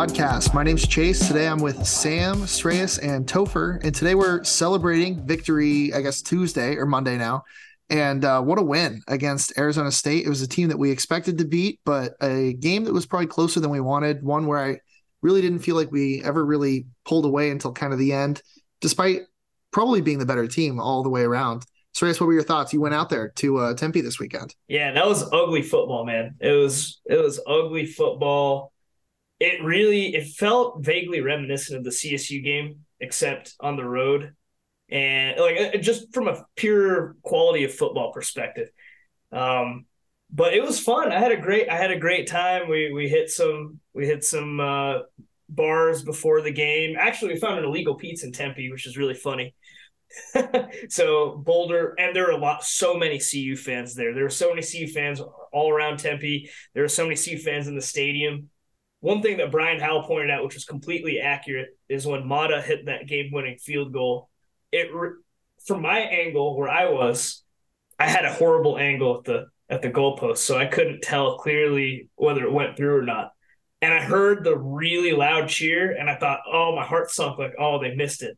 Podcast. My name's Chase. Today I'm with Sam, Sreyas, and Topher. And today we're celebrating victory, I guess, Tuesday or Monday now. And uh, what a win against Arizona State. It was a team that we expected to beat, but a game that was probably closer than we wanted. One where I really didn't feel like we ever really pulled away until kind of the end, despite probably being the better team all the way around. Sreyas, what were your thoughts? You went out there to uh, Tempe this weekend. Yeah, that was ugly football, man. It was it was ugly football. It really it felt vaguely reminiscent of the CSU game, except on the road, and like uh, just from a pure quality of football perspective. Um, but it was fun. I had a great I had a great time. We we hit some we hit some uh, bars before the game. Actually, we found an Illegal Pete's in Tempe, which is really funny. so Boulder, and there are a lot, so many CU fans there. There are so many CU fans all around Tempe. There are so many CU fans in the stadium. One thing that Brian Howell pointed out, which was completely accurate, is when Mata hit that game-winning field goal. It, from my angle where I was, I had a horrible angle at the at the goalpost, so I couldn't tell clearly whether it went through or not. And I heard the really loud cheer, and I thought, oh, my heart sunk. Like, oh, they missed it.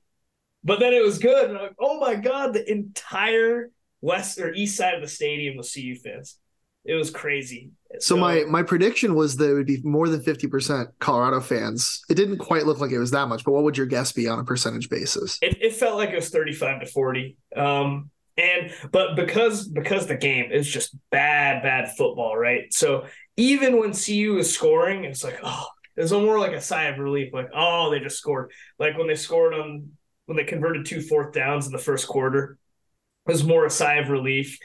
But then it was good. And I'm like, oh my God, the entire west or east side of the stadium was CU fans. It was crazy. So, so my my prediction was that it would be more than 50% Colorado fans. It didn't quite look like it was that much, but what would your guess be on a percentage basis? It, it felt like it was 35 to 40. Um, and but because because the game is just bad, bad football, right? So even when CU is scoring, it's like, oh, it's more like a sigh of relief, like, oh, they just scored. Like when they scored on when they converted two fourth downs in the first quarter. It was more a sigh of relief,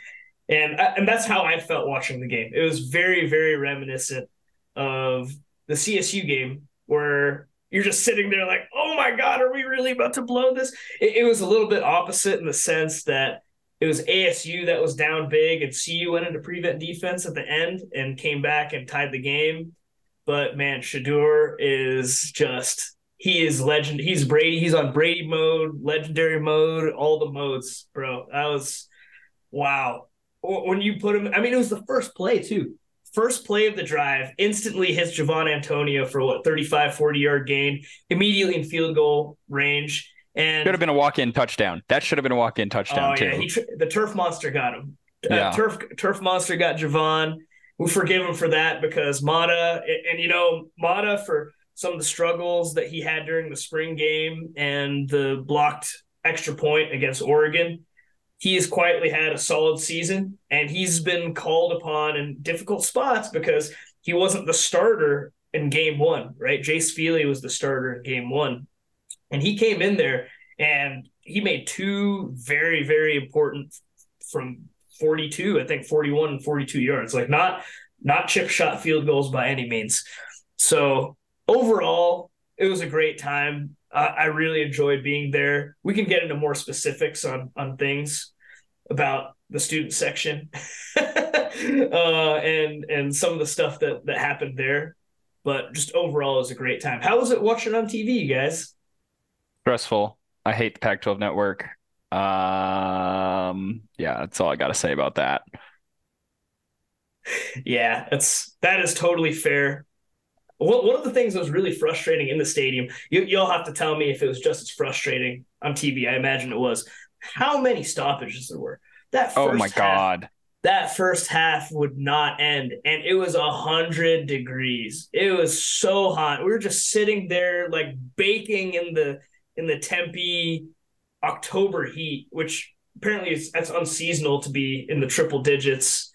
and and that's how I felt watching the game. It was very very reminiscent of the CSU game where you're just sitting there like, oh my god, are we really about to blow this? It, it was a little bit opposite in the sense that it was ASU that was down big, and CU went into prevent defense at the end and came back and tied the game. But man, Shedeur is just he is legend. He's Brady. He's on Brady mode, legendary mode, all the modes, bro. That was wow. When you put him, I mean, it was the first play too. First play of the drive, instantly hits Javon Antonio for what 35, 40 yard gain, immediately in field goal range. And should have been a walk in touchdown. That should have been a walk in touchdown oh, too. Yeah, he, the turf monster got him. Uh, yeah. Turf turf monster got Javon. We forgive him for that because Mata and, and you know Mata for some of the struggles that he had during the spring game and the blocked extra point against Oregon. He has quietly had a solid season and he's been called upon in difficult spots because he wasn't the starter in game one, right? Jace Feely was the starter in game one. And he came in there and he made two very, very important from 42, I think 41 and 42 yards. Like not not chip shot field goals by any means. So overall, it was a great time. Uh, I really enjoyed being there. We can get into more specifics on on things about the student section uh, and and some of the stuff that that happened there. But just overall, it was a great time. How was it watching on TV, you guys? Stressful. I hate the Pac-12 network. Um, yeah, that's all I got to say about that. Yeah, that's that is totally fair one of the things that was really frustrating in the stadium, you, you'll have to tell me if it was just as frustrating on TV. I imagine it was. How many stoppages there were? That oh my half, god, that first half would not end, and it was a hundred degrees. It was so hot. We were just sitting there like baking in the in the Tempe October heat, which apparently is that's unseasonal to be in the triple digits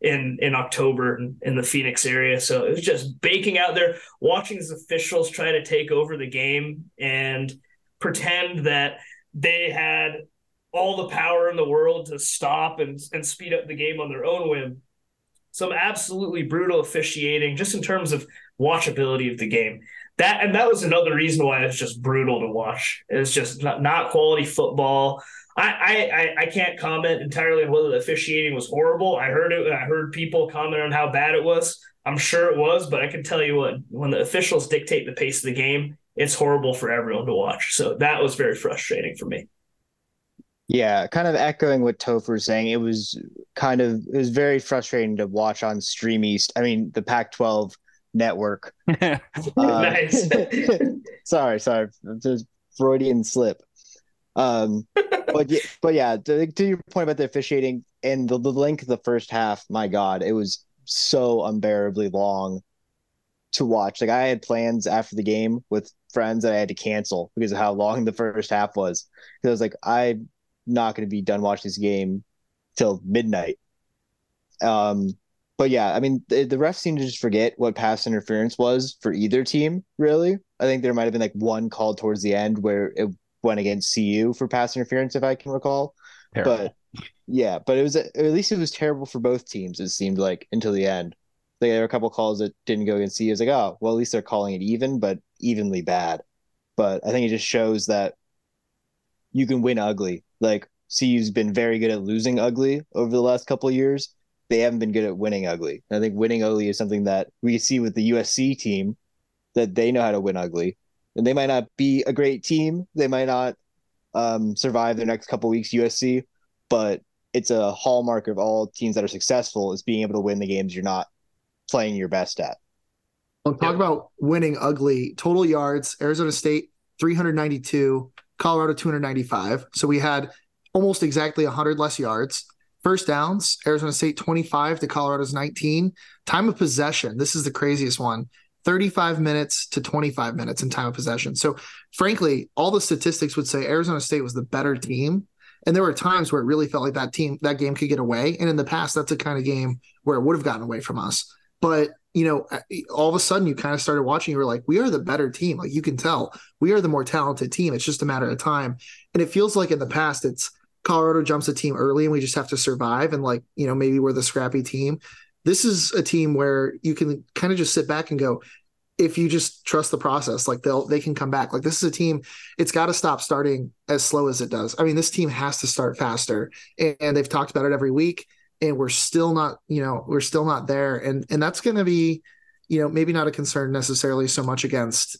in in October in, in, the Phoenix area. So it was just baking out there, watching these officials try to take over the game and pretend that they had all the power in the world to stop and, and speed up the game on their own whim. Some absolutely brutal officiating, just in terms of watchability of the game. That and that was another reason why it's just brutal to watch. It's just not, not quality football. I, I I can't comment entirely on whether the officiating was horrible. I heard it. I heard people comment on how bad it was. I'm sure it was, but I can tell you what: when the officials dictate the pace of the game, it's horrible for everyone to watch. So that was very frustrating for me. Yeah, kind of echoing what Topher was saying. It was kind of it was very frustrating to watch on Stream East. I mean, the Pac-12 network. Uh, nice. sorry, sorry, just Freudian slip. Um, but yeah, but yeah, to, to, your point about the officiating and the, the length of the first half, my God, it was so unbearably long to watch. Like I had plans after the game with friends that I had to cancel because of how long the first half was. Because I was like, I'm not going to be done watching this game till midnight. Um, but yeah, I mean, the, the refs seem to just forget what pass interference was for either team. Really, I think there might have been like one call towards the end where it went against CU for pass interference, if I can recall. Terrible. But yeah, but it was at least it was terrible for both teams. It seemed like until the end. There were a couple calls that didn't go against CU. I was like, oh, well, at least they're calling it even, but evenly bad. But I think it just shows that you can win ugly. Like CU's been very good at losing ugly over the last couple of years. They haven't been good at winning ugly. And I think winning ugly is something that we see with the USC team that they know how to win ugly. And they might not be a great team. They might not um, survive their next couple weeks USC, but it's a hallmark of all teams that are successful is being able to win the games you're not playing your best at. Well, talk about winning ugly. Total yards, Arizona State 392, Colorado 295. So we had almost exactly 100 less yards. First downs, Arizona State 25 to Colorado's 19. Time of possession, this is the craziest one 35 minutes to 25 minutes in time of possession. So, frankly, all the statistics would say Arizona State was the better team. And there were times where it really felt like that team, that game could get away. And in the past, that's the kind of game where it would have gotten away from us. But, you know, all of a sudden you kind of started watching, you were like, we are the better team. Like you can tell, we are the more talented team. It's just a matter of time. And it feels like in the past, it's Colorado jumps a team early and we just have to survive. And like, you know, maybe we're the scrappy team. This is a team where you can kind of just sit back and go, if you just trust the process, like they'll they can come back. Like this is a team, it's got to stop starting as slow as it does. I mean, this team has to start faster, and, and they've talked about it every week and we're still not, you know, we're still not there. And and that's going to be, you know, maybe not a concern necessarily so much against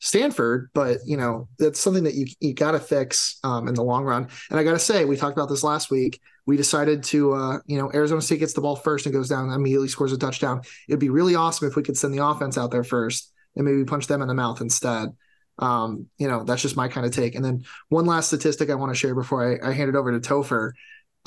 Stanford, but you know, that's something that you you got to fix um, in the long run. And I got to say, we talked about this last week. We decided to, uh, you know, Arizona State gets the ball first and goes down and immediately scores a touchdown. It'd be really awesome if we could send the offense out there first and maybe punch them in the mouth instead. Um, you know, that's just my kind of take. And then one last statistic I want to share before I, I hand it over to Topher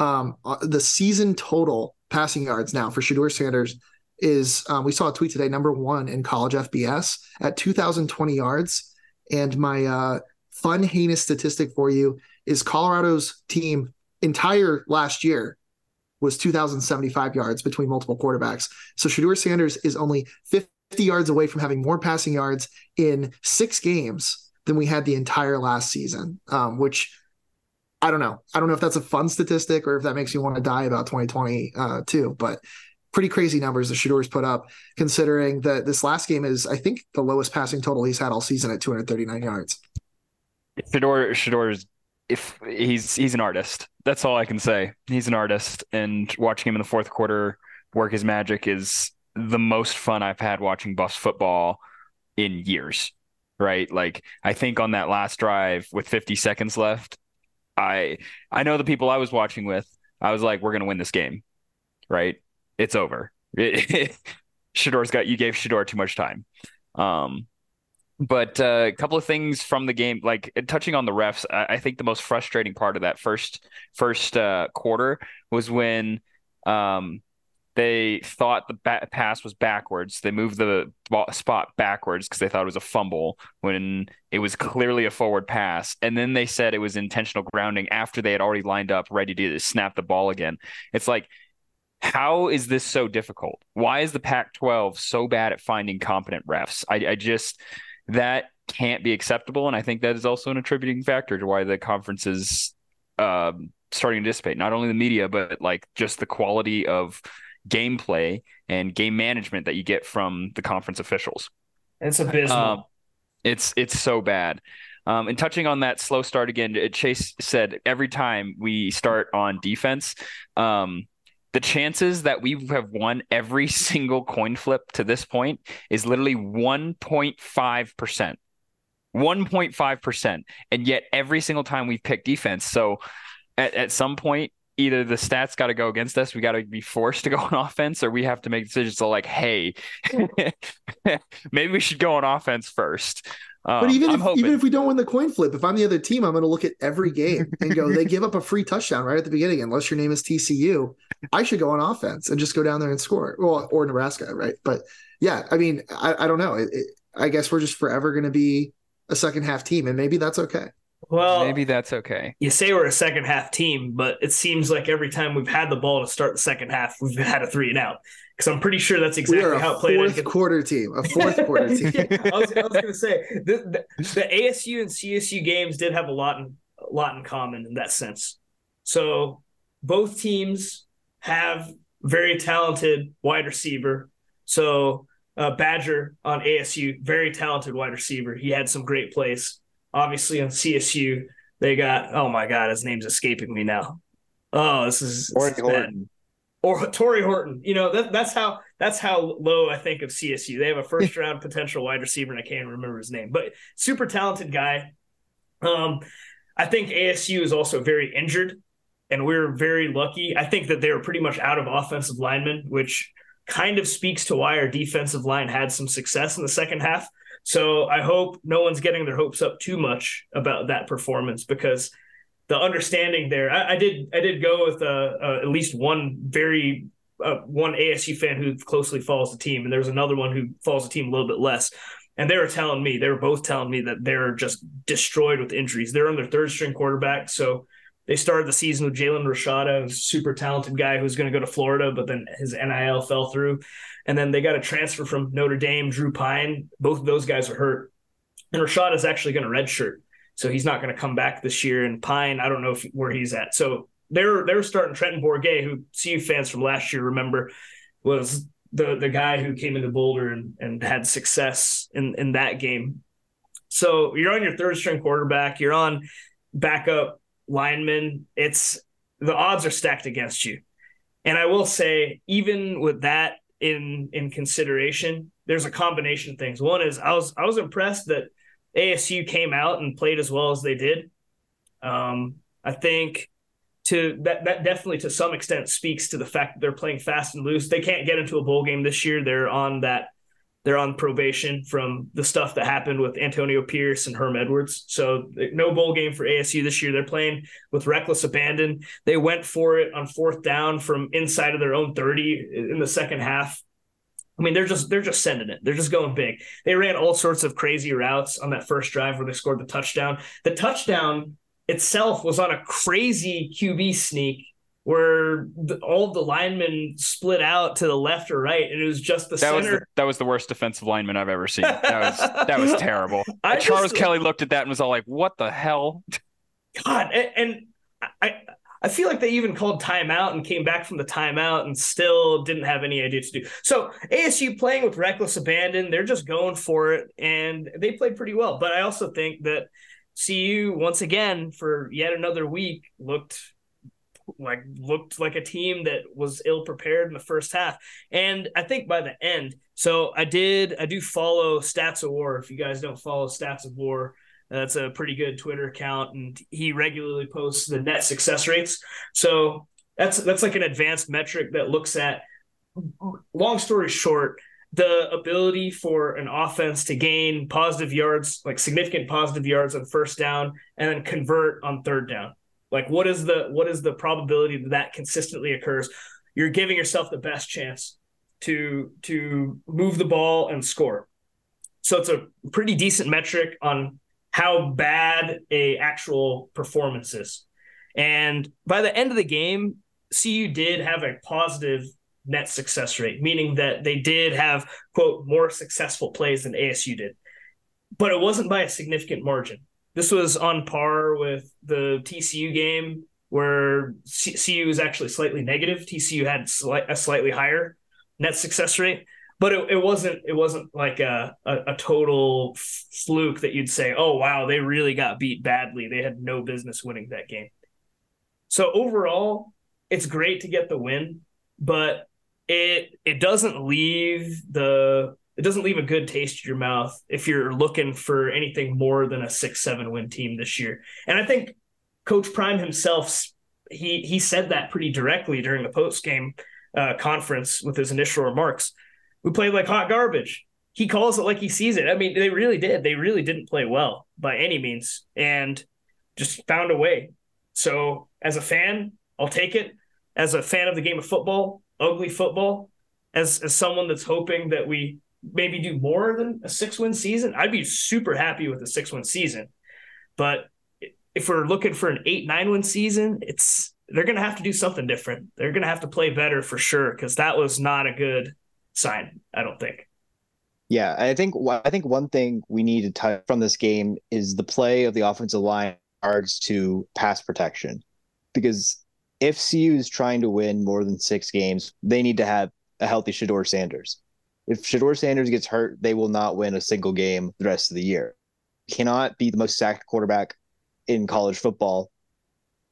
um, uh, the season total passing yards now for Shedeur Sanders is um, we saw a tweet today, number one in college FBS at 2,020 yards. And my uh, fun, heinous statistic for you is Colorado's team entire last year was 2,075 yards between multiple quarterbacks. So Shedeur Sanders is only 50 yards away from having more passing yards in six games than we had the entire last season, um, which I don't know. I don't know if that's a fun statistic or if that makes you want to die about 2020 uh, too. But pretty crazy numbers the Shedeur's put up, considering that this last game is, I think, the lowest passing total he's had all season at 239 yards. Shedeur, Shedeur's if he's he's an artist. That's all I can say. He's an artist, and watching him in the fourth quarter work his magic is the most fun I've had watching Buffs football in years. Right? Like I think on that last drive with 50 seconds left, I I know the people I was watching with. I was like, we're gonna win this game, right? It's over. Shedeur's got you gave Shedeur too much time. Um, but uh, a couple of things from the game, like touching on the refs, I, I think the most frustrating part of that first first uh, quarter was when um, they thought the pass was backwards. They moved the spot backwards because they thought it was a fumble when it was clearly a forward pass. And then they said it was intentional grounding after they had already lined up ready to snap the ball again. It's like, how is this so difficult? Why is the Pac 12 so bad at finding competent refs? I, I just, that can't be acceptable. And I think that is also an attributing factor to why the conference is um, starting to dissipate. Not only the media, but like just the quality of gameplay and game management that you get from the conference officials. It's abysmal. Um, it's it's so bad. Um, and touching on that slow start again, Chase said every time we start on defense, um, the chances that we have won every single coin flip to this point is literally 1.5%. 1.5%. And yet every single time we've picked defense. So at, at some point, either the stats got to go against us, we got to be forced to go on offense, or we have to make decisions. So like, hey, maybe we should go on offense first. Um, But even I'm if hoping. even if we don't win the coin flip, if I'm the other team, I'm going to look at every game and go, they give up a free touchdown right at the beginning, unless your name is TCU. I should go on offense and just go down there and score. Well, or Nebraska, right? But yeah, I mean, I, I don't know. It, it, I guess we're just forever going to be a second half team, and maybe that's okay. Well, maybe that's okay. you say we're a second half team, but it seems like every time we've had the ball to start the second half, we've had a three and out. Because I'm pretty sure that's we exactly are how a it played. fourth against- quarter team, a fourth quarter team. Yeah, I was, I was going to say the, the, the ASU and CSU games did have a lot in a lot in common in that sense. So both teams have very talented wide receiver. So uh, Badger on ASU, very talented wide receiver. He had some great plays. Obviously on CSU, they got oh my god, his name's escaping me now. Oh, this is, is Horton. or Tory Horton. You know, that, that's how that's how low I think of CSU. They have a first round potential wide receiver, and I can't remember his name, but super talented guy. Um, I think ASU is also very injured, and we're very lucky. I think that they were pretty much out of offensive linemen, which kind of speaks to why our defensive line had some success in the second half. So I hope no one's getting their hopes up too much about that performance because the understanding there. I, I did I did go with uh, uh, at least one very uh, one ASU fan who closely follows the team, and there's another one who follows the team a little bit less. And they were telling me they were both telling me that they're just destroyed with injuries. They're on their third string quarterback, so they started the season with Jaden Rashada, super talented guy who's going to go to Florida, but then his NIL fell through. And then they got a transfer from Notre Dame, Drew Pyne. Both of those guys are hurt. And Rashada is actually going to redshirt. So he's not going to come back this year. And Pyne, I don't know if, where he's at. So they're they're starting Trenton Bourget, who CU fans from last year remember was the the guy who came into Boulder and, and had success in, in that game. So you're on your third string quarterback, you're on backup lineman. It's the odds are stacked against you. And I will say, even with that in in consideration, there's a combination of things. One is I was I was impressed that ASU came out and played as well as they did. Um, I think to that that definitely to some extent speaks to the fact that they're playing fast and loose. They can't get into a bowl game this year. They're on that they're on probation from the stuff that happened with Antonio Pierce and Herm Edwards. So no bowl game for ASU this year. They're playing with reckless abandon. They went for it on fourth down from inside of their own 30 in the second half. I mean, they're just they're just sending it. They're just going big. They ran all sorts of crazy routes on that first drive where they scored the touchdown. The touchdown itself was on a crazy QB sneak where the, all the linemen split out to the left or right, and it was just the That was center. the, that was the worst defensive lineman I've ever seen. That was that was terrible. I Charles Kelly looked at that and was all like, "What the hell?" God, and, and I I feel like they even called timeout and came back from the timeout and still didn't have any idea to do. So ASU playing with reckless abandon, they're just going for it, and they played pretty well. But I also think that CU once again for yet another week looked like looked like a team that was ill prepared in the first half. And I think by the end, so I did I do follow Stats of War. If you guys don't follow Stats of War, that's a pretty good Twitter account, and he regularly posts the net success rates. So that's that's like an advanced metric that looks at. Long story short, the ability for an offense to gain positive yards, like significant positive yards on first down, and then convert on third down. Like what is the what is the probability that that consistently occurs? You're giving yourself the best chance to to move the ball and score. So it's a pretty decent metric on how bad a actual performance is. And by the end of the game, CU did have a positive net success rate, meaning that they did have quote more successful plays than ASU did. But it wasn't by a significant margin. This was on par with the TCU game where CU was actually slightly negative. TCU had a slightly higher net success rate but it, it wasn't it wasn't like a, a, a total fluke that you'd say oh wow they really got beat badly they had no business winning that game so overall it's great to get the win but it it doesn't leave the it doesn't leave a good taste in your mouth if you're looking for anything more than a six seven win team this year and i think coach prime himself he he said that pretty directly during the post game uh, conference with his initial remarks. We played like hot garbage. He calls it like he sees it. I mean, they really did. They really didn't play well by any means, and just found a way. So, as a fan, I'll take it. As a fan of the game of football, ugly football, as as someone that's hoping that we maybe do more than a six win season, I'd be super happy with a six win season. But if we're looking for an eight nine win season, it's they're to have to do something different. They're to have to play better for sure because that was not a good sign. I don't think. Yeah, I think I think one thing we need to touch from this game is the play of the offensive line regards to pass protection, because if CU is trying to win more than six games, they need to have a healthy Shedeur Sanders. If Shedeur Sanders gets hurt, they will not win a single game the rest of the year. Cannot be the most sacked quarterback in college football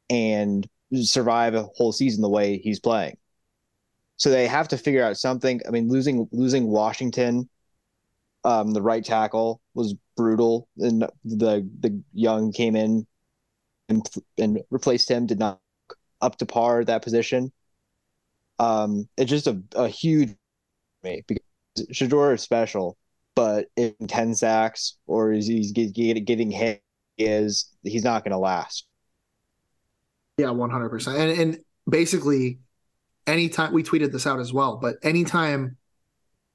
and survive a whole season the way he's playing. So they have to figure out something. I mean, losing losing Washington, um, the right tackle was brutal, and the the young came in and and replaced him. Did not up to par that position. Um, it's just a, a huge me because Shedeur is special, but in ten sacks or is he's getting hit is he's not going to last. Yeah, one hundred percent. And and basically, anytime we tweeted this out as well, but anytime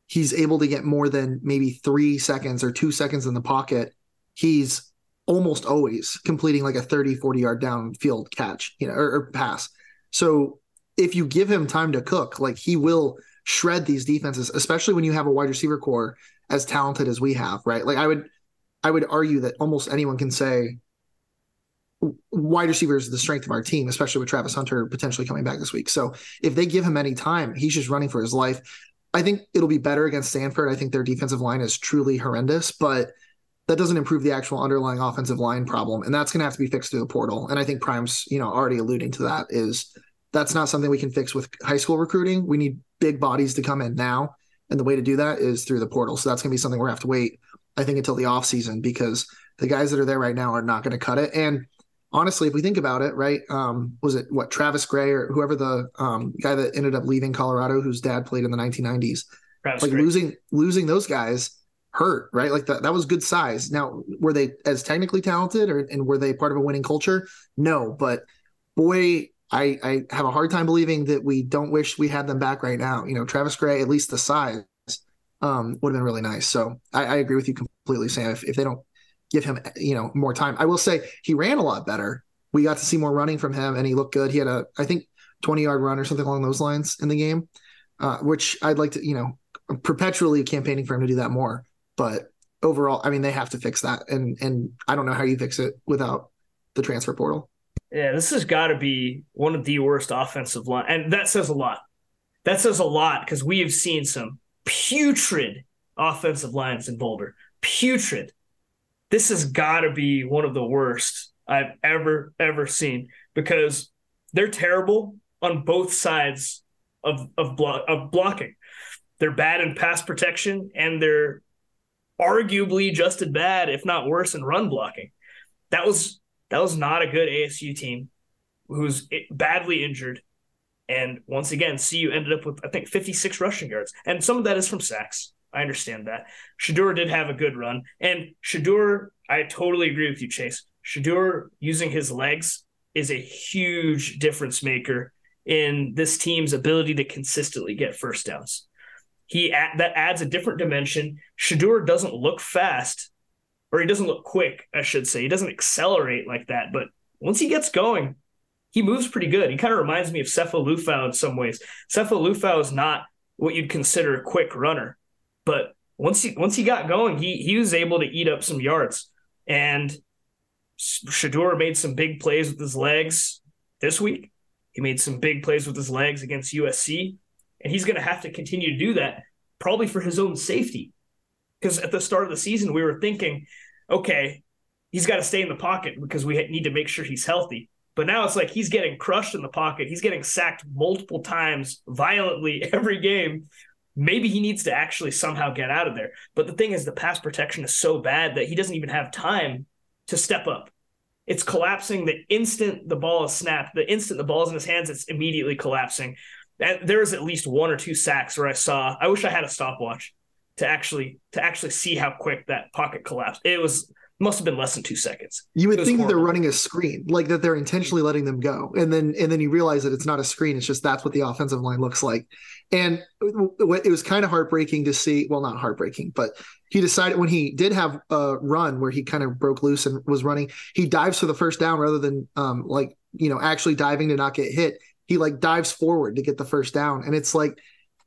he's able to get more than maybe three seconds or two seconds in the pocket, he's almost always completing like a 30, 40 yard downfield catch, you know, or, or pass. So if you give him time to cook, like he will shred these defenses, especially when you have a wide receiver corps as talented as we have, right? Like I would I would argue that almost anyone can say wide receiver is the strength of our team, especially with Travis Hunter potentially coming back this week. So if they give him any time, he's just running for his life. I think it'll be better against Stanford. I think their defensive line is truly horrendous, but that doesn't improve the actual underlying offensive line problem. And that's going to have to be fixed through the portal. And I think Prime's, you know, already alluding to that is that's not something we can fix with high school recruiting. We need big bodies to come in now. And the way to do that is through the portal. So that's going to be something we're going to have to wait I think, until the offseason because the guys that are there right now are not going to cut it. And honestly, if we think about it, right, um, was it what Travis Gray or whoever the um, guy that ended up leaving Colorado, whose dad played in the 1990s, Travis like Gray. losing losing those guys hurt, right? Like that that was good size. Now, were they as technically talented, or and were they part of a winning culture? No, but boy. I, I have a hard time believing that we don't wish we had them back right now. You know, Travis Gray, at least the size, um, would have been really nice. So I, I agree with you completely, Sam. If, if they don't give him, you know, more time, I will say he ran a lot better. We got to see more running from him, and he looked good. He had a, I think, twenty yard run or something along those lines in the game, uh, which I'd like to, you know, perpetually campaigning for him to do that more. But overall, I mean, they have to fix that, and and I don't know how you fix it without the transfer portal. Yeah, this has got to be one of the worst offensive line, and that says a lot. That says a lot because we have seen some putrid offensive lines in Boulder. Putrid. This has got to be one of the worst I've ever, ever seen because they're terrible on both sides of, of, blo- of blocking. They're bad in pass protection and they're arguably just as bad, if not worse, in run blocking. That was that was not a good ASU team who's badly injured and once again, CU ended up with, I think, 56 rushing yards. And some of that is from sacks. I understand that. Shedeur did have a good run. And Shedeur, I totally agree with you, Chase. Shedeur using his legs is a huge difference maker in this team's ability to consistently get first downs. He that adds a different dimension. Shedeur doesn't look fast, or he doesn't look quick, I should say. He doesn't accelerate like that, but once he gets going, he moves pretty good. He kind of reminds me of Sefo Liufau in some ways. Sefo Liufau is not what you'd consider a quick runner, but once he once he got going, he he was able to eat up some yards. And Shedeur made some big plays with his legs this week. He made some big plays with his legs against USC, and he's going to have to continue to do that probably for his own safety. Because at the start of the season, we were thinking, okay, he's got to stay in the pocket because we need to make sure he's healthy. But now it's like he's getting crushed in the pocket. He's getting sacked multiple times violently every game. Maybe he needs to actually somehow get out of there. But the thing is, the pass protection is so bad that he doesn't even have time to step up. it's collapsing the instant the ball is snapped. The instant the ball's in his hands, it's immediately collapsing. And at least one or two sacks where I saw. I wish I had a stopwatch to actually to actually see how quick that pocket collapsed. It was must have been less than two seconds. You would think that they're running a screen, like that they're intentionally letting them go, and then and then you realize that it's not a screen. It's just that's what the offensive line looks like, and it was kind of heartbreaking to see. Well, not heartbreaking, but he decided when he did have a run where he kind of broke loose and was running, he dives for the first down rather than um like you know actually diving to not get hit. He like dives forward to get the first down, and it's like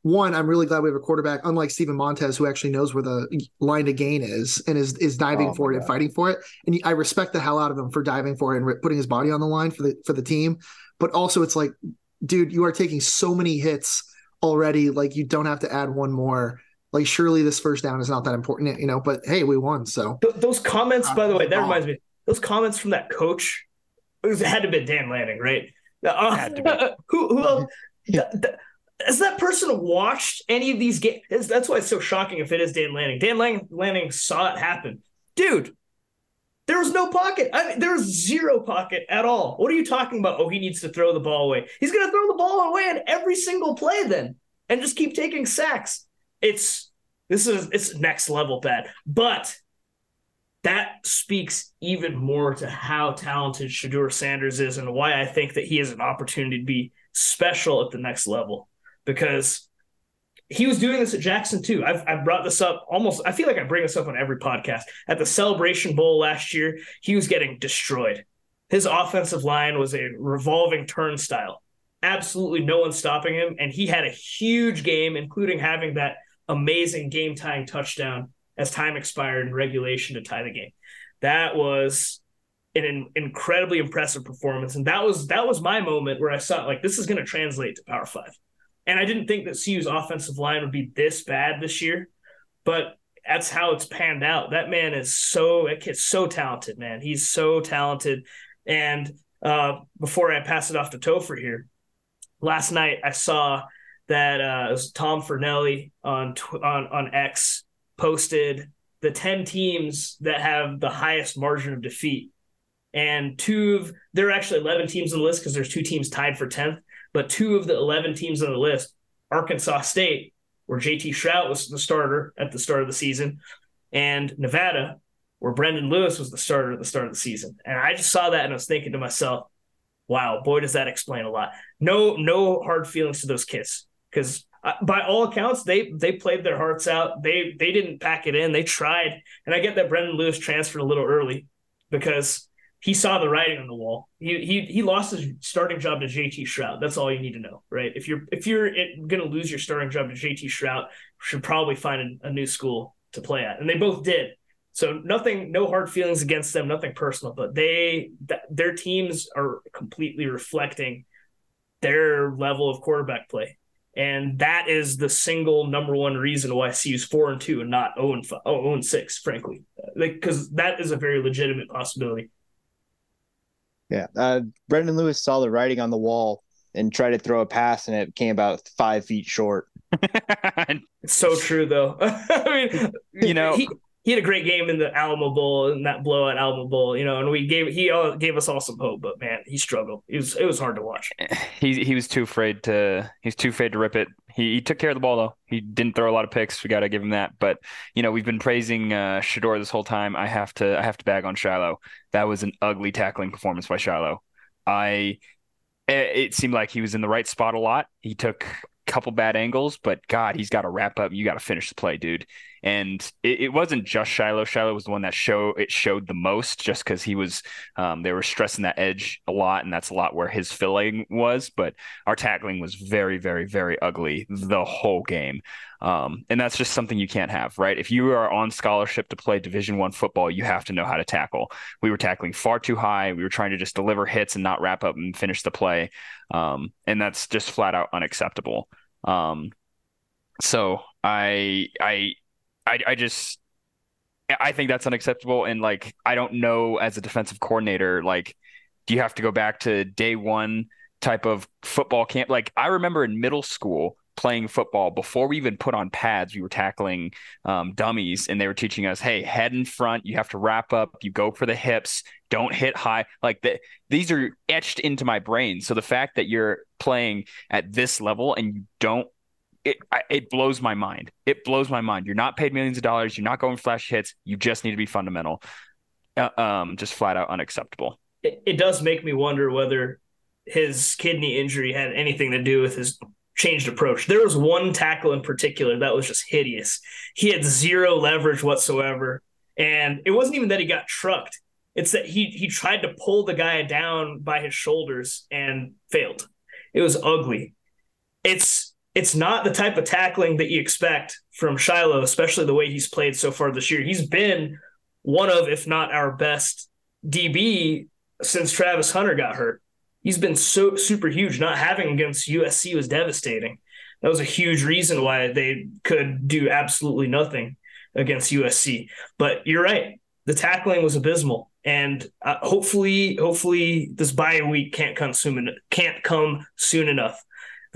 one, I'm really glad we have a quarterback, unlike Steven Montez, who actually knows where the line to gain is and is is diving oh for it God. and fighting for it. And I respect the hell out of him for diving for it and putting his body on the line for the for the team. But also, it's like, dude, you are taking so many hits already. Like you don't have to add one more. Like surely this first down is not that important, you know. But hey, we won. So Th- those comments, by the way, that reminds me. Those comments from that coach, it had to be Dan Lanning, right? Uh, had to be. who who else? has that person watched any of these games? That's why it's so shocking if it is Dan Lanning. Dan Lang- Lanning saw it happen. Dude, there was no pocket. I mean, there was zero pocket at all. What are you talking about? Oh, he needs to throw the ball away. He's going to throw the ball away on every single play then and just keep taking sacks. It's this is it's next level bad. But that speaks even more to how talented Shedeur Sanders is and why I think that he has an opportunity to be special at the next level because he was doing this at Jackson too. I've, I've brought this up almost, I feel like I bring this up on every podcast. At the Celebration Bowl last year, he was getting destroyed. His offensive line was a revolving turnstile. Absolutely no one stopping him. And he had a huge game, including having that amazing game tying touchdown as time expired in regulation to tie the game. That was an incredibly impressive performance. And that was that was my moment where I saw like this is going to translate to Power Five. And I didn't think that CU's offensive line would be this bad this year, but that's how it's panned out. That man is so that kid's so talented, man. He's so talented. And uh, before I pass it off to Topher here, last night I saw that uh, it was Tom Fornelli on on on X posted the ten teams that have the highest margin of defeat, and two of there are actually eleven teams on the list because there's two teams tied for tenth. But two of the 11 teams on the list, Arkansas State, where JT Shrout was the starter at the start of the season, and Nevada, where Brendan Lewis was the starter at the start of the season. And I just saw that and I was thinking to myself, wow, boy, does that explain a lot. No, no hard feelings to those kids because uh, by all accounts, they they played their hearts out. They they didn't pack it in. They tried, and I get that Brendan Lewis transferred a little early because he saw the writing on the wall. He he he lost his starting job to JT Shrout. That's all you need to know, right? If you're if you're going to lose your starting job to JT Shrout, should probably find a, a, new school to play at, and they both did. So nothing, no hard feelings against them, nothing personal, but they th- their teams are completely reflecting their level of quarterback play. And that is the single number one reason why CU's four and two and not 0 and, 5, 0 and six, frankly, Like because like, that is a very legitimate possibility. Yeah. Uh, Brendan Lewis saw the writing on the wall and tried to throw a pass, and it came about five feet short. it's so true, though. I mean, you know, he, he had a great game in the Alamo Bowl and that blowout Alamo Bowl, you know, and we gave he gave us all some hope, but man, he struggled. It was it was hard to watch. He he was too afraid to he's too afraid to rip it. He, he took care of the ball though. He didn't throw a lot of picks. We got to give him that. But you know, we've been praising uh, Shedeur this whole time. I have to I have to bag on Shilo. That was an ugly tackling performance by Shilo. I it seemed like he was in the right spot a lot. He took a couple bad angles, but God, he's got to wrap up. You got to finish the play, dude. And it, it, wasn't just Shilo. Shilo was the one that show it showed the most, just because he was. Um, they were stressing that edge a lot, and that's a lot where his filling was. But our tackling was very, very, very ugly the whole game. Um, and that's just something you can't have, right? If you are on scholarship to play Division One football, you have to know how to tackle. We were tackling far too high. We were trying to just deliver hits and not wrap up and finish the play, um, and that's just flat out unacceptable. Um, so I, I, I, I just, I think that's unacceptable. And like, I don't know as a defensive coordinator, like, do you have to go back to day one type of football camp? Like, I remember in middle school playing football before we even put on pads. We were tackling um, dummies, and they were teaching us, "Hey, head in front. You have to wrap up. You go for the hips. Don't hit high." Like the, these are etched into my brain. So the fact that you're playing at this level and you don't it it blows my mind. It blows my mind. You're not paid millions of dollars. You're not going flash hits. You just need to be fundamental. Uh, um, just flat out unacceptable. It, it does make me wonder whether his kidney injury had anything to do with his changed approach. There was one tackle in particular that was just hideous. He had zero leverage whatsoever, and it wasn't even that he got trucked. It's that he he tried to pull the guy down by his shoulders and failed. It was ugly. It's it's not the type of tackling that you expect from Shilo, especially the way he's played so far this year. He's been one of, if not our best DB since Travis Hunter got hurt. He's been so super huge. Not having against USC was devastating. That was a huge reason why they could do absolutely nothing against USC. But you're right. The tackling was abysmal, and uh, hopefully, hopefully this bye week can't come soon. Can't come soon enough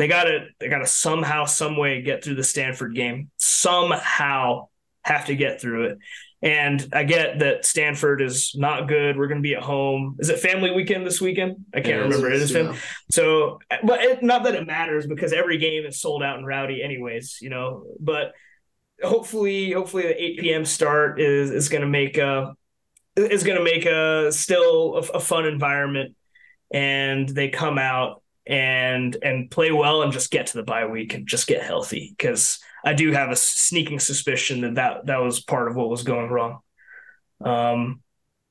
they gotta they gotta somehow, some way get through the Stanford game. Somehow have to get through it. And I get that Stanford is not good. We're going to be at home. Is it family weekend this weekend? I can't it remember. Is, it is yeah. So, but it, not that it matters because every game is sold out and rowdy, anyways. You know, but hopefully, hopefully the 8 p.m. start is is going to make a is going to make a still a, a fun environment, and they come out and and play well and just get to the bye week and just get healthy because I do have a sneaking suspicion that, that that was part of what was going wrong. Um,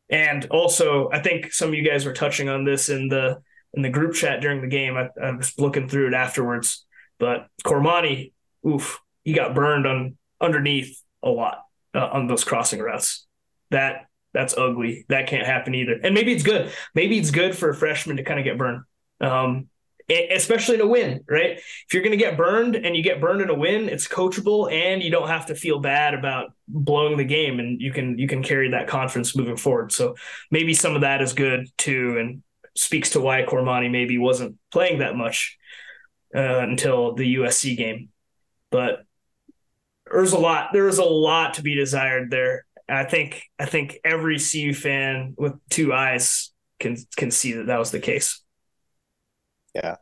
and also I think some of you guys were touching on this in the in the group chat during the game. I, I was looking through it afterwards, but Cormani, oof, he got burned on underneath a lot uh, on those crossing routes. That that's ugly. That can't happen either. And maybe it's good. Maybe it's good for a freshman to kind of get burned. Um, especially in a win, right? If you're going to get burned and you get burned in a win, it's coachable and you don't have to feel bad about blowing the game and you can you can carry that confidence moving forward. So maybe some of that is good too and speaks to why Cormani maybe wasn't playing that much uh, until the USC game. But there's a lot there is a lot to be desired there. I think I think every CU fan with two eyes can can see that that was the case. Yeah.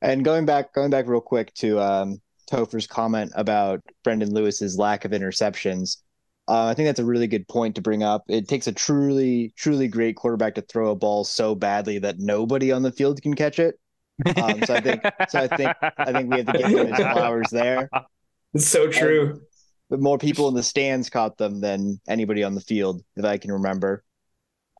And going back, going back real quick to um, Topher's comment about Brendan Lewis's lack of interceptions. Uh, I think that's a really good point to bring up. It takes a truly, truly great quarterback to throw a ball so badly that nobody on the field can catch it. Um, so I think, so I think, I think we have to give him his flowers there. It's so true. And, but more people in the stands caught them than anybody on the field, that I can remember.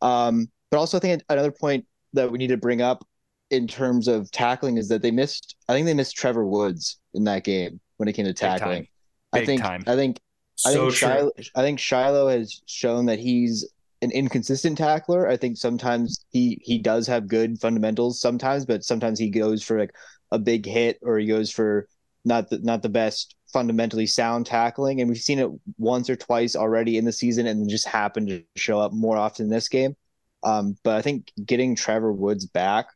Um, but also, I think another point that we need to bring up in terms of tackling is that they missed. I think they missed Trevor Woods in that game when it came to tackling. Big I think. Time. I think. I think Shilo, I think Shilo has shown that he's an inconsistent tackler. I think sometimes he he does have good fundamentals sometimes, but sometimes he goes for like a big hit or he goes for not the not the best fundamentally sound tackling. And we've seen it once or twice already in the season, and just happened to show up more often in this game. Um, but I think getting Trevor Woods back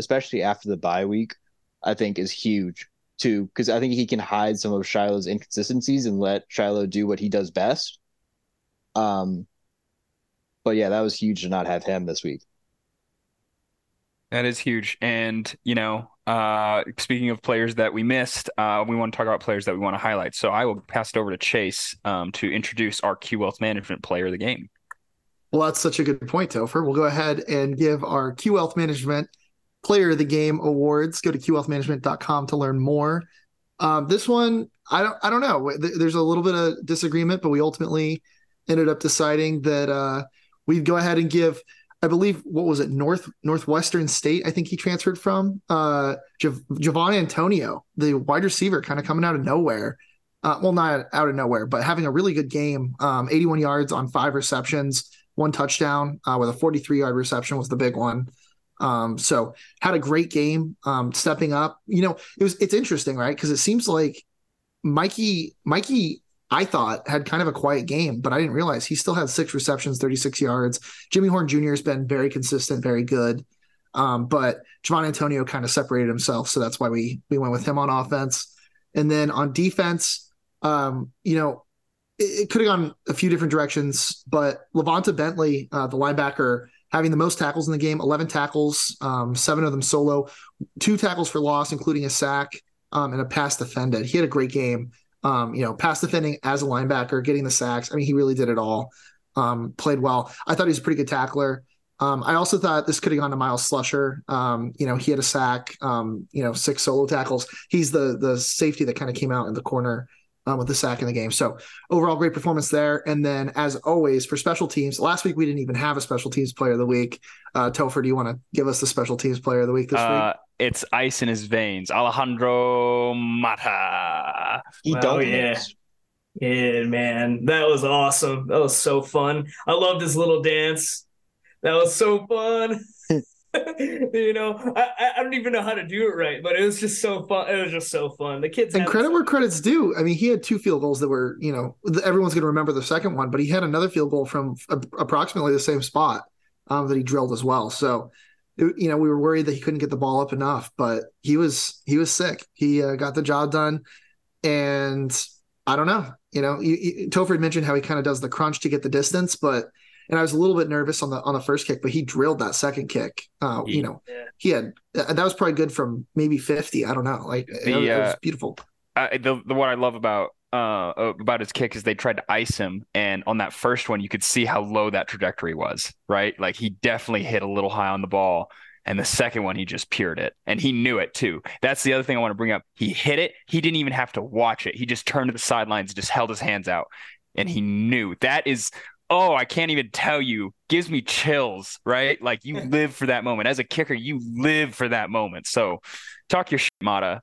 especially after the bye week, I think is huge too, because I think he can hide some of Shilo's inconsistencies and let Shilo do what he does best. Um, but yeah, that was huge to not have him this week. That is huge. And, you know, uh, speaking of players that we missed, uh, we want to talk about players that we want to highlight. So I will pass it over to Chase um, to introduce our Q Wealth Management player of the game. Well, that's such a good point, Topher. We'll go ahead and give our Q Wealth Management Player of the Game awards. Go to qwealthmanagement.com to learn more. Um, this one, I don't, I don't know. There's a little bit of disagreement, but we ultimately ended up deciding that uh, we'd go ahead and give. I believe what was it North Northwestern State? I think he transferred from uh, Jav- Javon Antonio, the wide receiver, kind of coming out of nowhere. Uh, well, not out of nowhere, but having a really good game. Um, 81 yards on five receptions, one touchdown uh, with a 43 yard reception was the big one. Um, so had a great game, um, stepping up. You know, it was it's interesting, right? Because it seems like Mikey, Mikey, I thought had kind of a quiet game, but I didn't realize he still had six receptions, 36 yards. Jimmy Horn Jr. has been very consistent, very good. Um, but Javon Antonio kind of separated himself, so that's why we we went with him on offense. And then on defense, um, you know, it, it could have gone a few different directions, but Lavonta Bentley, uh, the linebacker, having the most tackles in the game 11 tackles, um, seven of them solo, two tackles for loss, including a sack um, and a pass defended. He had a great game. Um, you know, pass defending as a linebacker, getting the sacks. I mean, he really did it all. Um, played well. I thought he was a pretty good tackler. Um, I also thought this could have gone to Myles Slusher. Um, you know, he had a sack, you know, six solo tackles. He's the the safety that kind of came out in the corner um, with the sack in the game. So overall, great performance there. And then, as always, for special teams, last week we didn't even have a special teams player of the week. Uh, Topher, do you want to give us the special teams player of the week this Uh, week? it's ice in his veins. Alejandro Mata. He Oh, don't. yeah. Yeah, man, that was awesome. That was so fun. I loved his little dance. That was so fun. you know, I, I- don't even know how to do it right, but it was just so fun. It was just so fun. The kids And credit where credit's due. I mean, he had two field goals that were, you know, everyone's going to remember the second one, but he had another field goal from approximately the same spot um, that he drilled as well. So, you know, we were worried that he couldn't get the ball up enough, but he was he was sick. He uh, got the job done, and I don't know. You know, you, you, had mentioned how he kind of does the crunch to get the distance, but and I was a little bit nervous on the on the first kick, but he drilled that second kick. Uh, you know, he had that was probably good from maybe fifty. I don't know. Like it, The, was- it was uh, beautiful. The the what I love about uh about his kick is they tried to ice him, and on that first one, you could see how low that trajectory was. Right, like he definitely hit a little high on the ball. And the second one, he just peered it, and he knew it too. That's the other thing I want to bring up. He hit it. He didn't even have to watch it. He just turned to the sidelines, just held his hands out, and he knew. That is, oh, I can't even tell you. Gives me chills, right? Like you live for that moment. As a kicker, you live for that moment. So, talk your shit, Mata.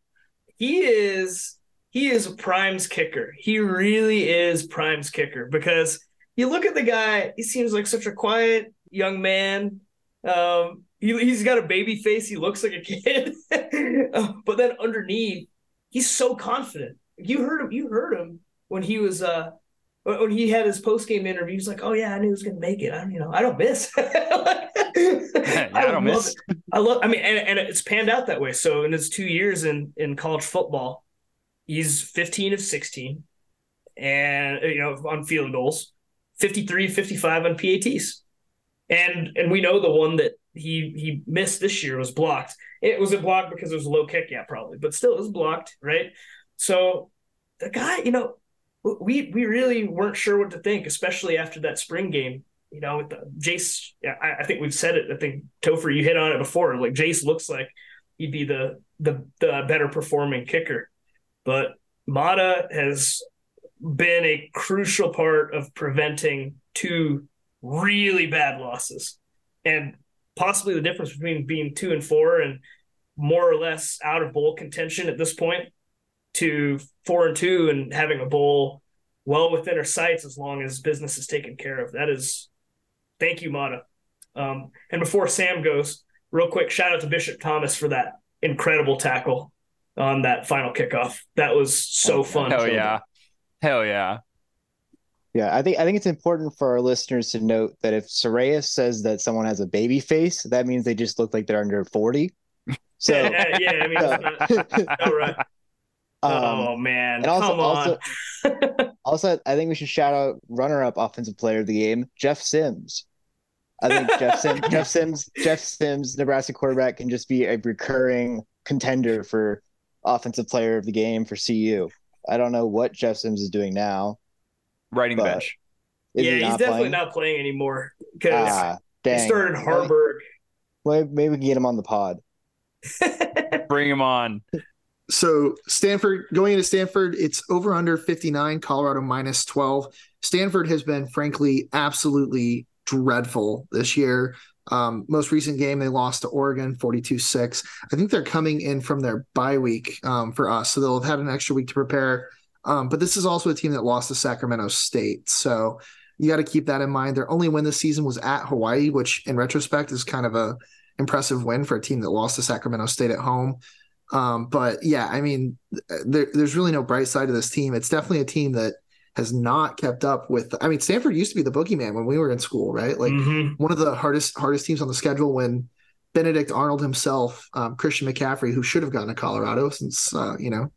he is he is a primes kicker. He really is primes kicker because you look at the guy, he seems like such a quiet young man. Um, he, he's got a baby face. He looks like a kid, Uh, but then underneath, he's so confident. You heard him. You heard him when he was uh when he had his post game interview. He's like, "Oh yeah, I knew he was gonna make it. I you know I don't miss. Yeah, I don't miss. it. I love. I mean, and, and it's panned out that way. So in his two years in in college football, he's 15 of 16, and uh, you know on field goals, 53, 55 on PATs, and and we know the one that he he missed this year was blocked. It was a block because it was a low kick, yeah, probably, but still it was blocked, right? So the guy, you know, we we really weren't sure what to think, especially after that spring game. You know, with the, Jace, I, I think we've said it. I think Topher, you hit on it before. Like Jace looks like he'd be the the the better performing kicker, but Mata has been a crucial part of preventing two really bad losses, and possibly the difference between being two and four and more or less out of bowl contention at this point to four and two and having a bowl well within our sights as long as business is taken care of. That is, thank you, Mata. Um, and before Sam goes, real quick, shout out to Bishop Thomas for that incredible tackle on that final kickoff. That was so fun. Hell yeah. Hell yeah. Yeah, I think I think it's important for our listeners to note that if Sreyas says that someone has a baby face, that means they just look like they're under 40. So yeah, yeah, I mean, it's not, all right. Um, oh man, and also come on. also also I think we should shout out runner-up offensive player of the game, Jeff Sims. I think Jeff Sims Jeff Sims Jeff Sims, Nebraska quarterback, can just be a recurring contender for offensive player of the game for CU. I don't know what Jeff Sims is doing now. Riding the bench. Yeah, he he's not definitely playing? not playing anymore because Ah, he started Haarberg. Well, maybe we can get him on the pod. Bring him on. So Stanford going into Stanford, it's over under 59, Colorado minus 12. Stanford has been frankly absolutely dreadful this year. Um, most recent game they lost to Oregon 42-6. I think they're coming in from their bye week um, for us, so they'll have had an extra week to prepare. Um, but this is also a team that lost to Sacramento State, so you got to keep that in mind. Their only win this season was at Hawaii, which in retrospect is kind of a impressive win for a team that lost to Sacramento State at home. Um, but yeah, I mean, there, there's really no bright side to this team. It's definitely a team that has not kept up with. I mean, Stanford used to be the boogeyman when we were in school, right? Like Mhm. one of the hardest hardest teams on the schedule when Benedict Arnold himself, um, Christian McCaffrey, who should have gone to Colorado since uh, you know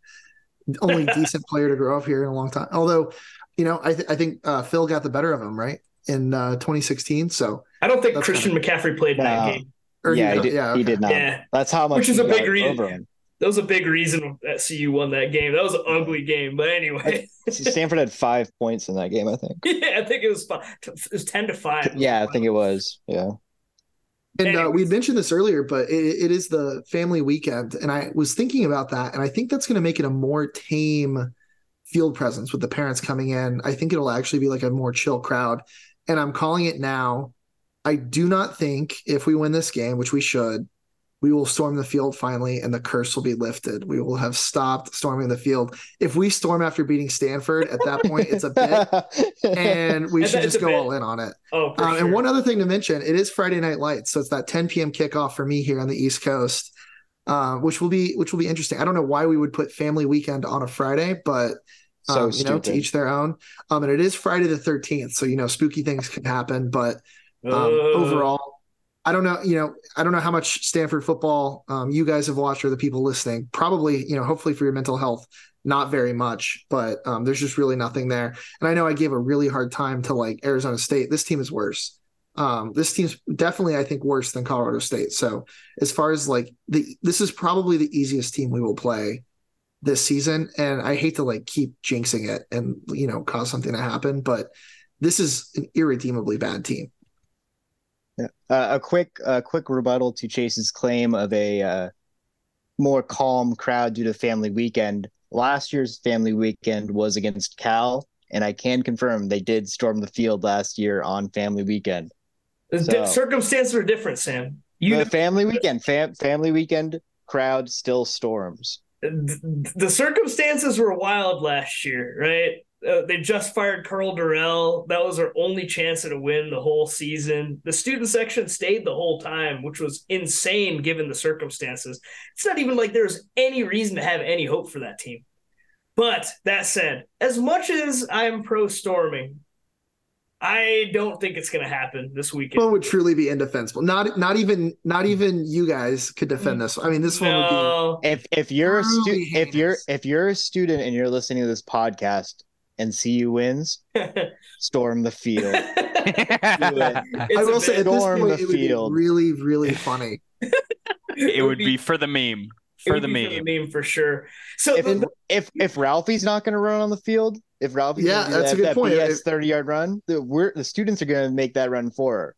only decent player to grow up here in a long time. Although, you know, I, th- I think uh, Phil got the better of him, right? In uh, 2016. So I don't think That's Christian McCaffrey played in that game. or yeah, he did, yeah, he did not. Yeah. That's how much. Which is a big got reason. Over him. That was a big reason that CU won that game. That was an ugly game. But anyway, Stanford had five points in that game, I think. yeah, I think it was five, it was ten to five. Yeah, I think it was. Yeah. And uh, we had mentioned this earlier, but it, it is the family weekend, and I was thinking about that, and I think that's going to make it a more tame field presence with the parents coming in. I think it'll actually be like a more chill crowd, and I'm calling it now. I do not think if we win this game, which we should, we will storm the field finally, and the curse will be lifted. We will have stopped storming the field. If we storm after beating Stanford, at that point, it's a bet, and we I should just go bet. all in on it. Oh, Um, sure. And one other thing to mention, it is Friday Night Lights, so it's that 10 p.m. kickoff for me here on the East Coast, uh, which will be which will be interesting. I don't know why we would put Family Weekend on a Friday, but so um, you know, to each their own. Um, and it is Friday the 13th, so you know, spooky things can happen. But um, Uh, overall, I don't know. You know, I don't know how much Stanford football um, you guys have watched or the people listening. Probably, you know, hopefully for your mental health, not very much. But um, there's just really nothing there. And I know I gave a really hard time to like Arizona State. This team is worse. Um, this team's definitely, I think, worse than Colorado State. So as far as like the, this is probably the easiest team we will play this season. And I hate to like keep jinxing it and you know cause something to happen, but this is an irredeemably bad team. Uh, a quick, a quick rebuttal to Chase's claim of a uh, more calm crowd due to family weekend. Last year's family weekend was against Cal, and I can confirm they did storm the field last year on family weekend. the so- circumstances are different, Sam. You the family weekend, fam- family weekend crowd still storms. the circumstances were wild last year, right? Uh, they just fired Karl Dorrell. That was our only chance at a win the whole season. The student section stayed the whole time, which was insane given the circumstances. It's not even like there's any reason to have any hope for that team. But that said, as much as I'm pro storming, I don't think it's going to happen this weekend. One would truly be indefensible. Not not even not even you guys could defend this. I mean, this one would be no, If if you're a stu- if you're if you're a student and you're listening to this podcast and CU wins, storm the field. I will say at this Storm point the it would be field. really really funny. it would be for the meme. For the meme. for the meme for sure. So if the- if if Ralphie's not going to run on the field, if Ralphie Yeah, gonna that's a that, good that point. BS thirty yard run, the we're the students are going to make that run for her.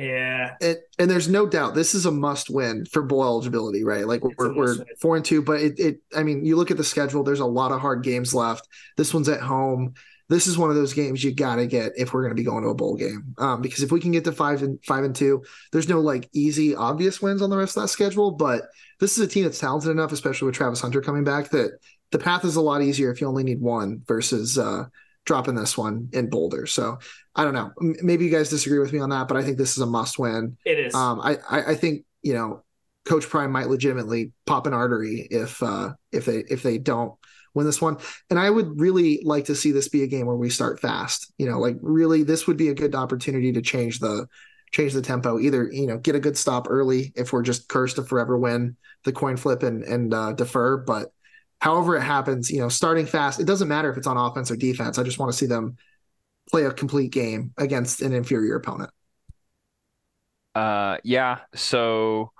Yeah, And, and there's no doubt this is a must win for bowl eligibility, right? Like we're, we're four and two, but it, it I mean, you look at the schedule, there's a lot of hard games left. This one's at home. This is one of those games you gotta get if we're gonna be going to a bowl game. Um, because if we can get to five and five and two, there's no like easy, obvious wins on the rest of that schedule. But this is a team that's talented enough, especially with Travis Hunter coming back, that the path is a lot easier if you only need one versus uh dropping this one in Boulder. So I don't know. Maybe you guys disagree with me on that, but I think this is a must win. it is. Um, I, I I think you know, Coach Prime might legitimately pop an artery if uh, if they if they don't win this one. And I would really like to see this be a game where we start fast. You know, like really, this would be a good opportunity to change the change the tempo. Either you know, get a good stop early if we're just cursed to forever win the coin flip and and uh, defer, but. However it happens, you know, starting fast. It doesn't matter if it's on offense or defense. I just want to see them play a complete game against an inferior opponent. Uh, yeah. So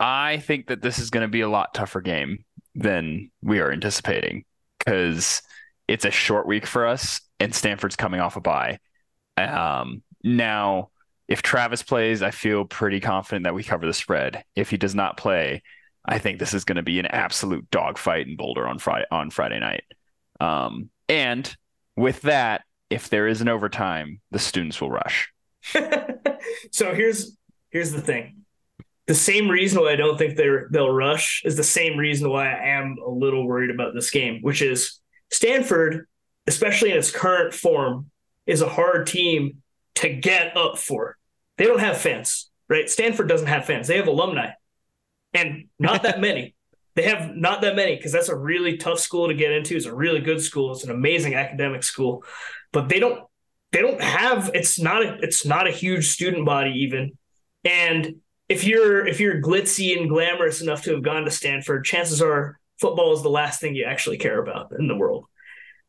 I think that this is going to be a lot tougher game than we are anticipating because it's a short week for us and Stanford's coming off a bye. Um, now, if Travis plays, I feel pretty confident that we cover the spread. If he does not play, I think this is going to be an absolute dogfight in Boulder on Friday on Friday night. Um, and with that, if there is an overtime, the students will rush. so here's here's the thing. The same reason why I don't think they're they'll rush is the same reason why I am a little worried about this game, which is Stanford, especially in its current form, is a hard team to get up for. They don't have fans, right? Stanford doesn't have fans. They have alumni, and not that many. They have not that many because that's a really tough school to get into. It's a really good school. It's an amazing academic school, but they don't they don't have it's not a it's not a huge student body even and if you're if you're glitzy and glamorous enough to have gone to stanford chances are football is the last thing you actually care about in the world.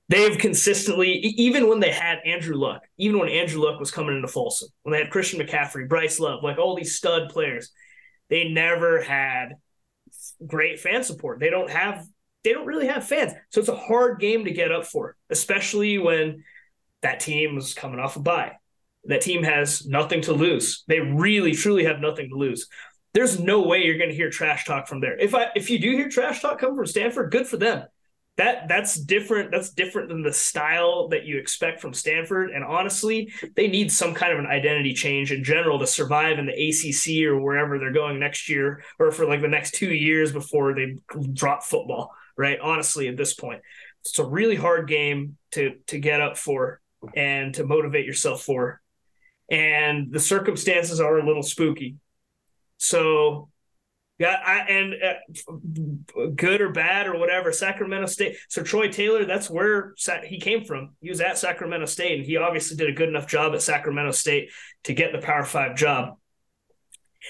They've consistently, even when they had Andrew Luck, even when Andrew Luck was coming into Folsom, when they had Christian McCaffrey, Bryce Love, like all these stud players, they never had great fan support. They don't have they don't really have fans. So it's a hard game to get up for, especially when that team was coming off a bye. That team has nothing to lose. They really truly have nothing to lose. There's no way you're going to hear trash talk from there. If I if you do hear trash talk come from Stanford, good for them that that's different that's different than the style that you expect from Stanford. And honestly they need some kind of an identity change in general to survive in the ACC or wherever they're going next year or for like the next 2 years before they drop football right? Honestly at this point it's a really hard game to to get up for and to motivate yourself for. And the circumstances are a little spooky. So yeah, I, and uh, good or bad or whatever, Sacramento State. So Troy Taylor, that's where he came from. He was at Sacramento State, and he obviously did a good enough job at Sacramento State to get the Power Five job.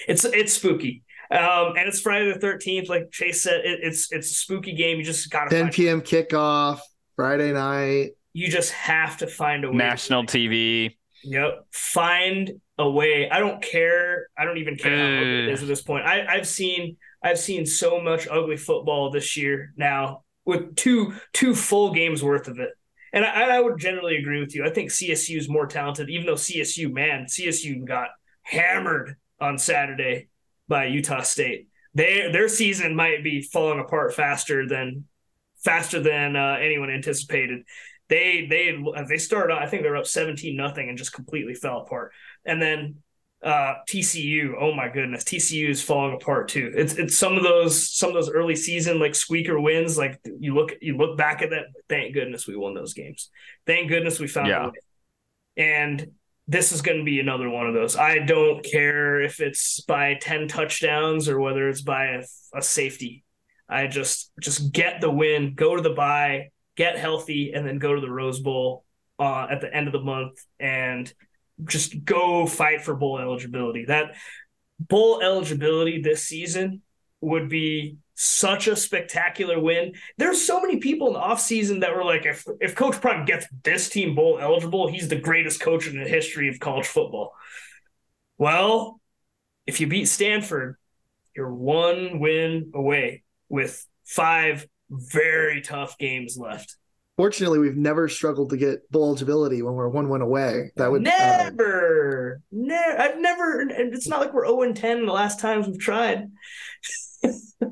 It's it's spooky, um, and it's Friday the thirteenth. Like Chase said, it, it's it's a spooky game. You just got 10 p.m. kickoff Friday night. You just have to find a way. National TV. Yep. Find a way. I don't care. I don't even care how it is at this point. I, I've seen I've seen so much ugly football this year now with two two full games worth of it. And I, I would generally agree with you. I think CSU is more talented, even though CSU, man, CSU got hammered on Saturday by Utah State. They, their season might be falling apart faster than faster than uh, anyone anticipated they they they started I think they were up 17 nothing and just completely fell apart. And then uh, TCU, oh my goodness, TCU is falling apart too. It's it's some of those some of those early season like squeaker wins. Like you look you look back at that. Thank goodness we won those games. Thank goodness we found yeah. a way. And this is going to be another one of those. I don't care if it's by ten touchdowns or whether it's by a, a safety. I just just get the win, go to the bye, get healthy, and then go to the Rose Bowl uh, at the end of the month and just go fight for bowl eligibility. That bowl eligibility this season would be such a spectacular win. There's so many people in the offseason that were like, if if Coach Prime gets this team bowl eligible, he's the greatest coach in the history of college football. Well, if you beat Stanford, you're one win away with five very tough games left. Fortunately, we've never struggled to get bowl eligibility when we're one win away. That would never, uh, never. I've never. It's not like we're zero and ten the last times we've tried.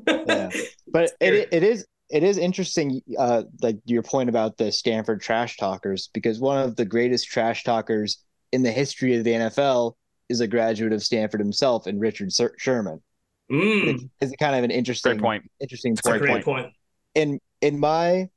yeah, but it it is it is interesting, uh, like your point about the Stanford trash talkers, because one of the greatest trash talkers in the history of the NFL is a graduate of Stanford himself, and Richard Sherman. Mm. It's kind of an interesting great point. Interesting point. great point in in my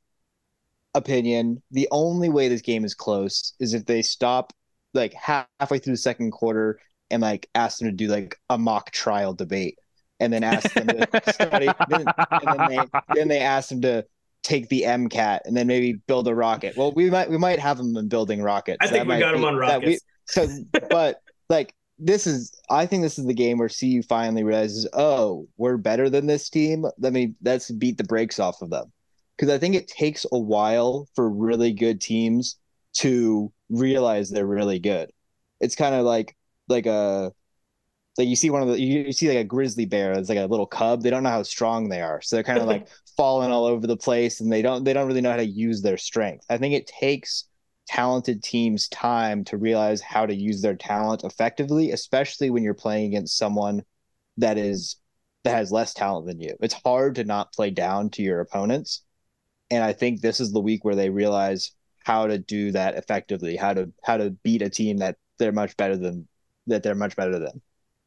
opinion, the only way this game is close is if they stop like halfway through the second quarter and like ask them to do like a mock trial debate and then ask them to study then, and then they then they ask them to take the MCAT and then maybe build a rocket. Well, we might we might have them in building rockets. I think we got them on rockets. We, so, but like this is I think this is the game where CU finally realizes, oh, we're better than this team. Let me let's beat the brakes off of them. Because I think it takes a while for really good teams to realize they're really good. It's kind of like like a like you see one of the you, you see like a grizzly bear it's like a little cub they don't know how strong they are so they're kind of like falling all over the place and they don't they don't really know how to use their strength i think it takes talented teams time to realize how to use their talent effectively, especially when you're playing against someone that is that has less talent than you. It's hard to not play down to your opponents. And I think this is the week where they realize how to do that effectively, how to how to beat a team that they're much better than that they're much better than.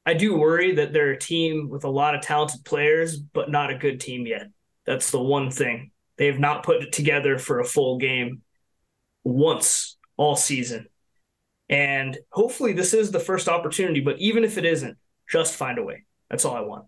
I do worry that they're a team with a lot of talented players, but not a good team yet. That's the one thing. They have not put it together for a full game once all season. And hopefully this is the first opportunity, but even if it isn't, just find a way. That's all I want.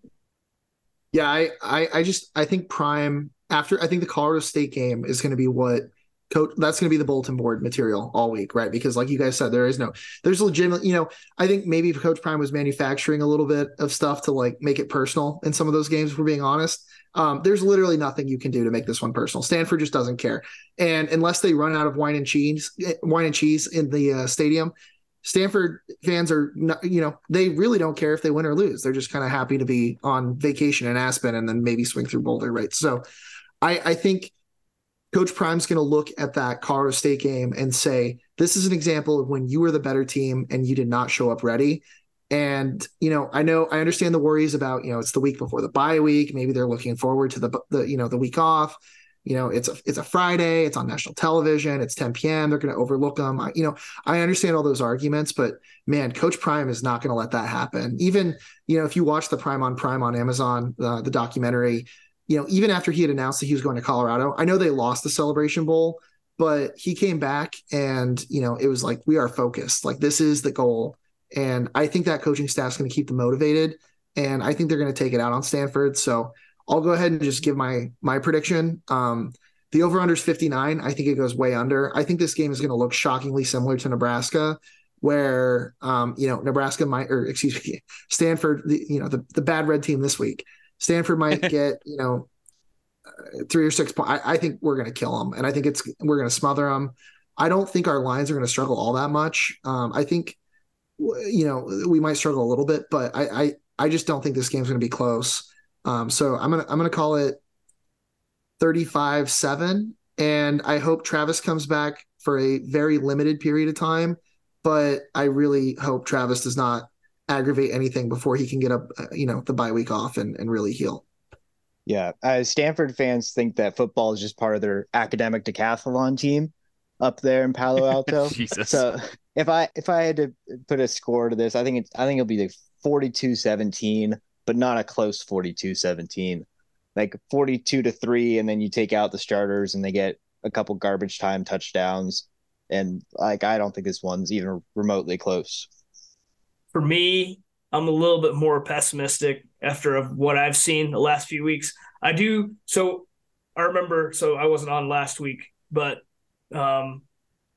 Yeah, I, I, I just I think Prime after I think the Colorado State game is going to be what coach that's going to be the bulletin board material all week right? Because like you guys said there is no there's legitimate you know i think maybe coach prime was manufacturing a little bit of stuff to like make it personal in some of those games if we're being honest um, there's literally nothing you can do to make this one personal. Stanford just doesn't care. And unless they run out of wine and cheese eh, wine and cheese in the uh, stadium stanford fans are not, you know they really don't care if they win or lose. They're just kind of happy to be on vacation in aspen and then maybe swing through boulder right? So i i think Coach Prime's going to look at that Colorado State game and say, this is an example of when you were the better team and you did not show up ready. And, you know, I know I understand the worries about, you know, it's the week before the bye week. Maybe they're looking forward to the, the you know, the week off. You know, it's a it's a Friday, it's on national television, it's 10 p.m. They're going to overlook them. I, you know, I understand all those arguments, but man, Coach Prime is not going to let that happen. Even, you know, if you watch the Prime on Prime on Amazon, uh, the documentary, you know, even after he had announced that he was going to Colorado, I know they lost the Celebration Bowl, but he came back and, you know, it was like, we are focused. Like, this is the goal. And I think that coaching staff's going to keep them motivated. And I think they're going to take it out on Stanford. So I'll go ahead and just give my my prediction. Um, the over under is 59. I think it goes way under. I think this game is going to look shockingly similar to Nebraska, where um, you know Nebraska might, or excuse me, Stanford, the, you know the the bad red team this week Stanford might get, you know, three or six points. I, I, think we're going to kill them, and I think it's we're going to smother them. I don't think our lines are going to struggle all that much. Um, I think, you know, we might struggle a little bit, but I I, I just don't think this game's going to be close. Um, so I'm gonna I'm gonna call it 35-7, and I hope Travis comes back for a very limited period of time. But I really hope Travis does not aggravate anything before he can get up, uh, you know, the bye week off and, and really heal. Yeah. Uh, Stanford fans think that football is just part of their academic decathlon team up there in Palo Alto. Jesus. So if I if I had to put a score to this, I think it's I think it'll be like 42-17, but not a close 42-17. Like 42 to 3 and then you take out the starters and they get a couple garbage time touchdowns and like I don't think this one's even remotely close for me, I'm a little bit more pessimistic after of what I've seen the last few weeks. I do so I remember so I wasn't on last week, but um,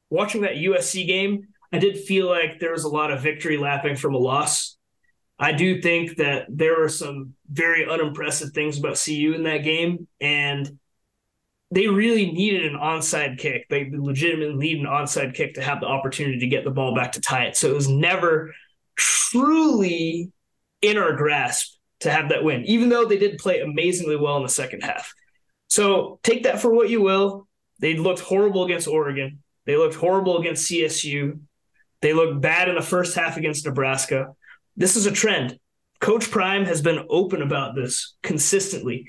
watching that USC game, I did feel like there was a lot of victory lapping from a loss. I do think that there were some very unimpressive things about CU in that game, and they really needed an onside kick. They legitimately need an onside kick to have the opportunity to get the ball back to tie it. So it was never truly in our grasp to have that win, even though they did play amazingly well in the second half. So take that for what you will. They looked horrible against Oregon. They looked horrible against CSU. They looked bad in the first half against Nebraska. This is a trend. Coach Prime has been open about this consistently.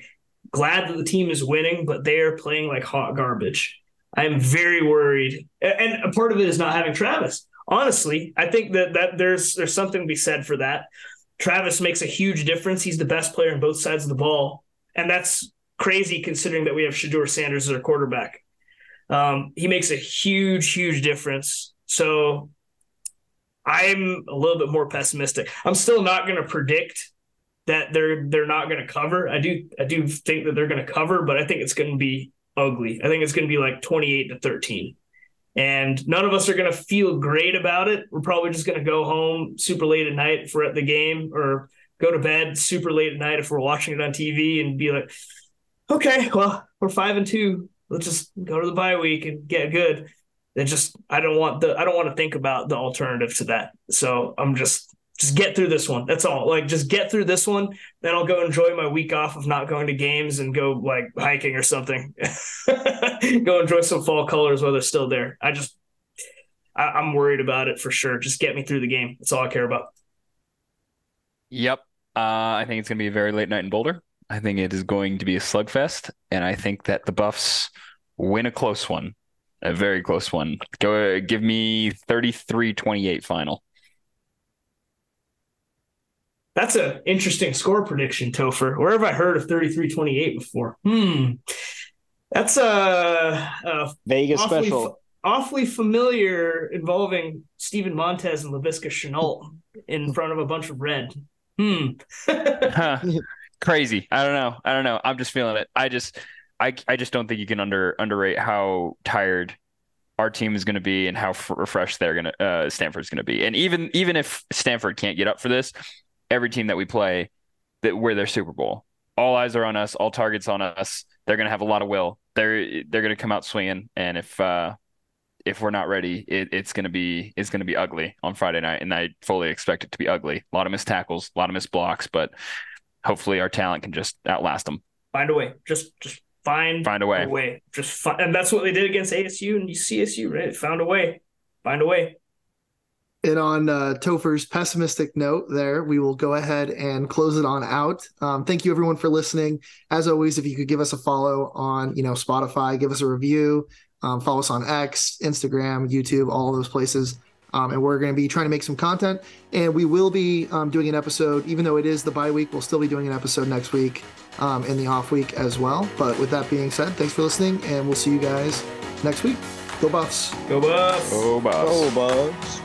Glad that the team is winning, but they are playing like hot garbage. I am very worried. And a part of it is not having Travis honestly, I think that that there's there's something to be said for that. Travis makes a huge difference. He's the best player on both sides of the ball, and that's crazy considering that we have Shedeur Sanders as our quarterback. Um, he makes a huge, huge difference. So I'm a little bit more pessimistic. I'm still not going to predict that they're they're not going to cover. I do I do think that they're going to cover, but I think it's going to be ugly. I think it's going to be like 28 to 13 and none of us are going to feel great about it. We're probably just going to go home super late at night if we're at the game or go to bed super late at night if we're watching it on TV and be like, okay, well, we're five and two. Let's just go to the bye week and get good. And just I don't want the I don't want to think about the alternative to that. So I'm just just get through this one. That's all. Like just get through this one. Then I'll go enjoy my week off of not going to games and go like hiking or something. go enjoy some fall colors while they're still there. I just I, am worried about it for sure. Just get me through the game. That's all I care about. Yep. Uh, I think it's going to be a very late night in Boulder. I think it is going to be a slugfest, and I think that the Buffs win a close one, a very close one. Go give me 33-28 final. That's an interesting score prediction, Topher. Where have I heard of 33-28 before? Hmm. That's a, a Vegas awfully, special. awfully familiar involving Steven Montez and Laviska Shenault in front of a bunch of red. Hmm. huh. Crazy. I don't know. I don't know. I'm just feeling it. I just I I just don't think you can under underrate how tired our team is going to be and how f- refreshed they're going to uh, Stanford's going to be. And even even if Stanford can't get up for this, every team that we play that we're their Super Bowl, all eyes are on us, all targets on us. They're going to have a lot of will. They're they're going to come out swinging, and if uh, if we're not ready, it, it's going to be it's going to be ugly on Friday night, and I fully expect it to be ugly. A lot of missed tackles, a lot of missed blocks, but hopefully our talent can just outlast them. Find a way. Just just find Find a way. a way. Just find, and that's what they did against ASU and CSU. Right? Found a way. Find a way. And on uh, Topher's pessimistic note, there we will go ahead and close it on out. Um, thank you everyone for listening. As always, if you could give us a follow on you know Spotify, give us a review, um, follow us on X, Instagram, YouTube, all those places. Um, and we're going to be trying to make some content. And we will be um, doing an episode, even though it is the bye week, we'll still be doing an episode next week um, in the off week as well. But with that being said, thanks for listening, and we'll see you guys next week. Go Buffs. Go Buffs. Oh, boss. Oh, bugs.